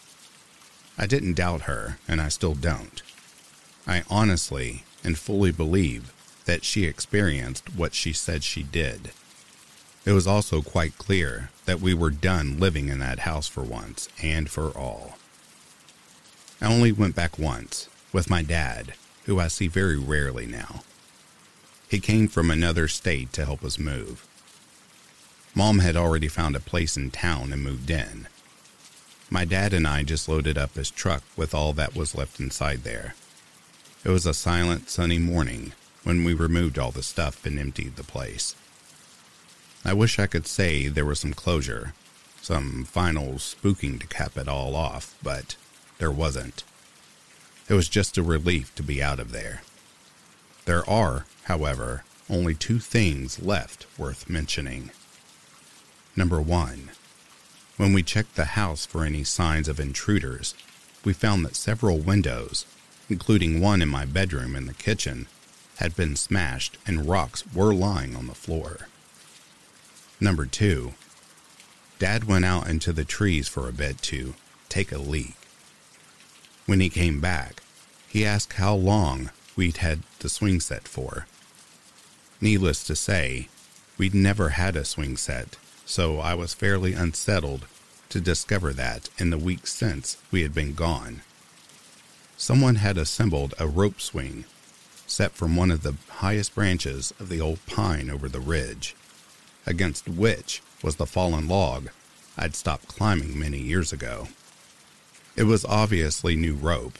I didn't doubt her, and I still don't. I honestly and fully believe that she experienced what she said she did. It was also quite clear that we were done living in that house for once and for all. I only went back once with my dad, who I see very rarely now. He came from another state to help us move. Mom had already found a place in town and moved in. My dad and I just loaded up his truck with all that was left inside there. It was a silent, sunny morning when we removed all the stuff and emptied the place. I wish I could say there was some closure, some final spooking to cap it all off, but there wasn't. It was just a relief to be out of there. There are, however, only two things left worth mentioning. Number one, when we checked the house for any signs of intruders, we found that several windows, including one in my bedroom and the kitchen, had been smashed and rocks were lying on the floor. Number two, Dad went out into the trees for a bit to take a leak. When he came back, he asked how long we'd had the swing set for. Needless to say, we'd never had a swing set so I was fairly unsettled to discover that in the weeks since we had been gone. Someone had assembled a rope swing set from one of the highest branches of the old pine over the ridge, against which was the fallen log I'd stopped climbing many years ago. It was obviously new rope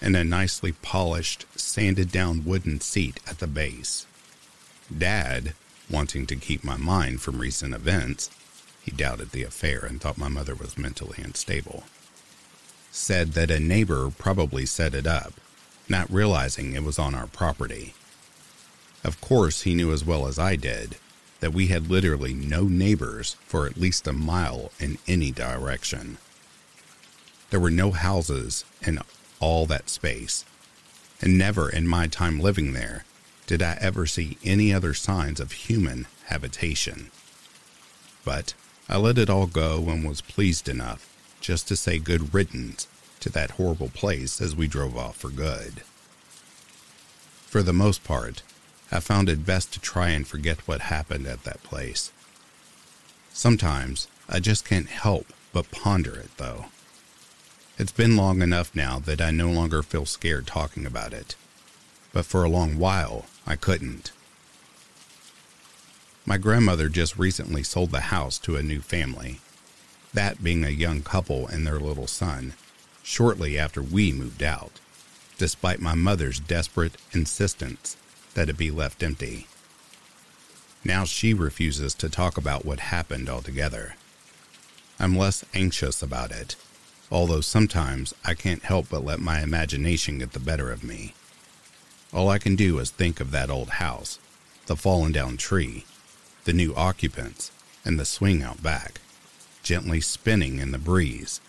and a nicely polished, sanded down wooden seat at the base. Dad wanting to keep my mind from recent events, he doubted the affair and thought my mother was mentally unstable. Said that a neighbor probably set it up, not realizing it was on our property. Of course, he knew as well as I did that we had literally no neighbors for at least a mile in any direction. There were no houses in all that space, and never in my time living there did I ever see any other signs of human habitation. But I let it all go and was pleased enough just to say good riddance to that horrible place as we drove off for good. For the most part, I found it best to try and forget what happened at that place. Sometimes I just can't help but ponder it, though. It's been long enough now that I no longer feel scared talking about it but for a long while, I couldn't. My grandmother just recently sold the house to a new family, that being a young couple and their little son, shortly after we moved out, despite my mother's desperate insistence that it be left empty. Now she refuses to talk about what happened altogether. I'm less anxious about it, although sometimes I can't help but let my imagination get the better of me. All I can do is think of that old house, the fallen down tree, the new occupants, and the swing out back, gently spinning in the breeze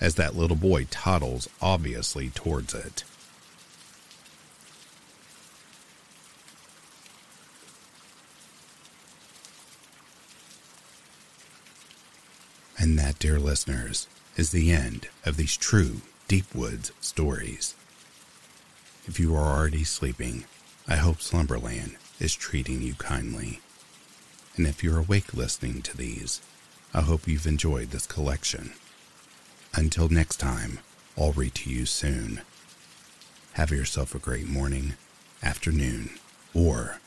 as that little boy toddles obviously towards it. And that, dear listeners, is the end of these true Deep Woods stories. If you are already sleeping, I hope Slumberland is treating you kindly. And if you're awake listening to these, I hope you've enjoyed this collection. Until next time, I'll read to you soon. Have yourself a great morning, afternoon, or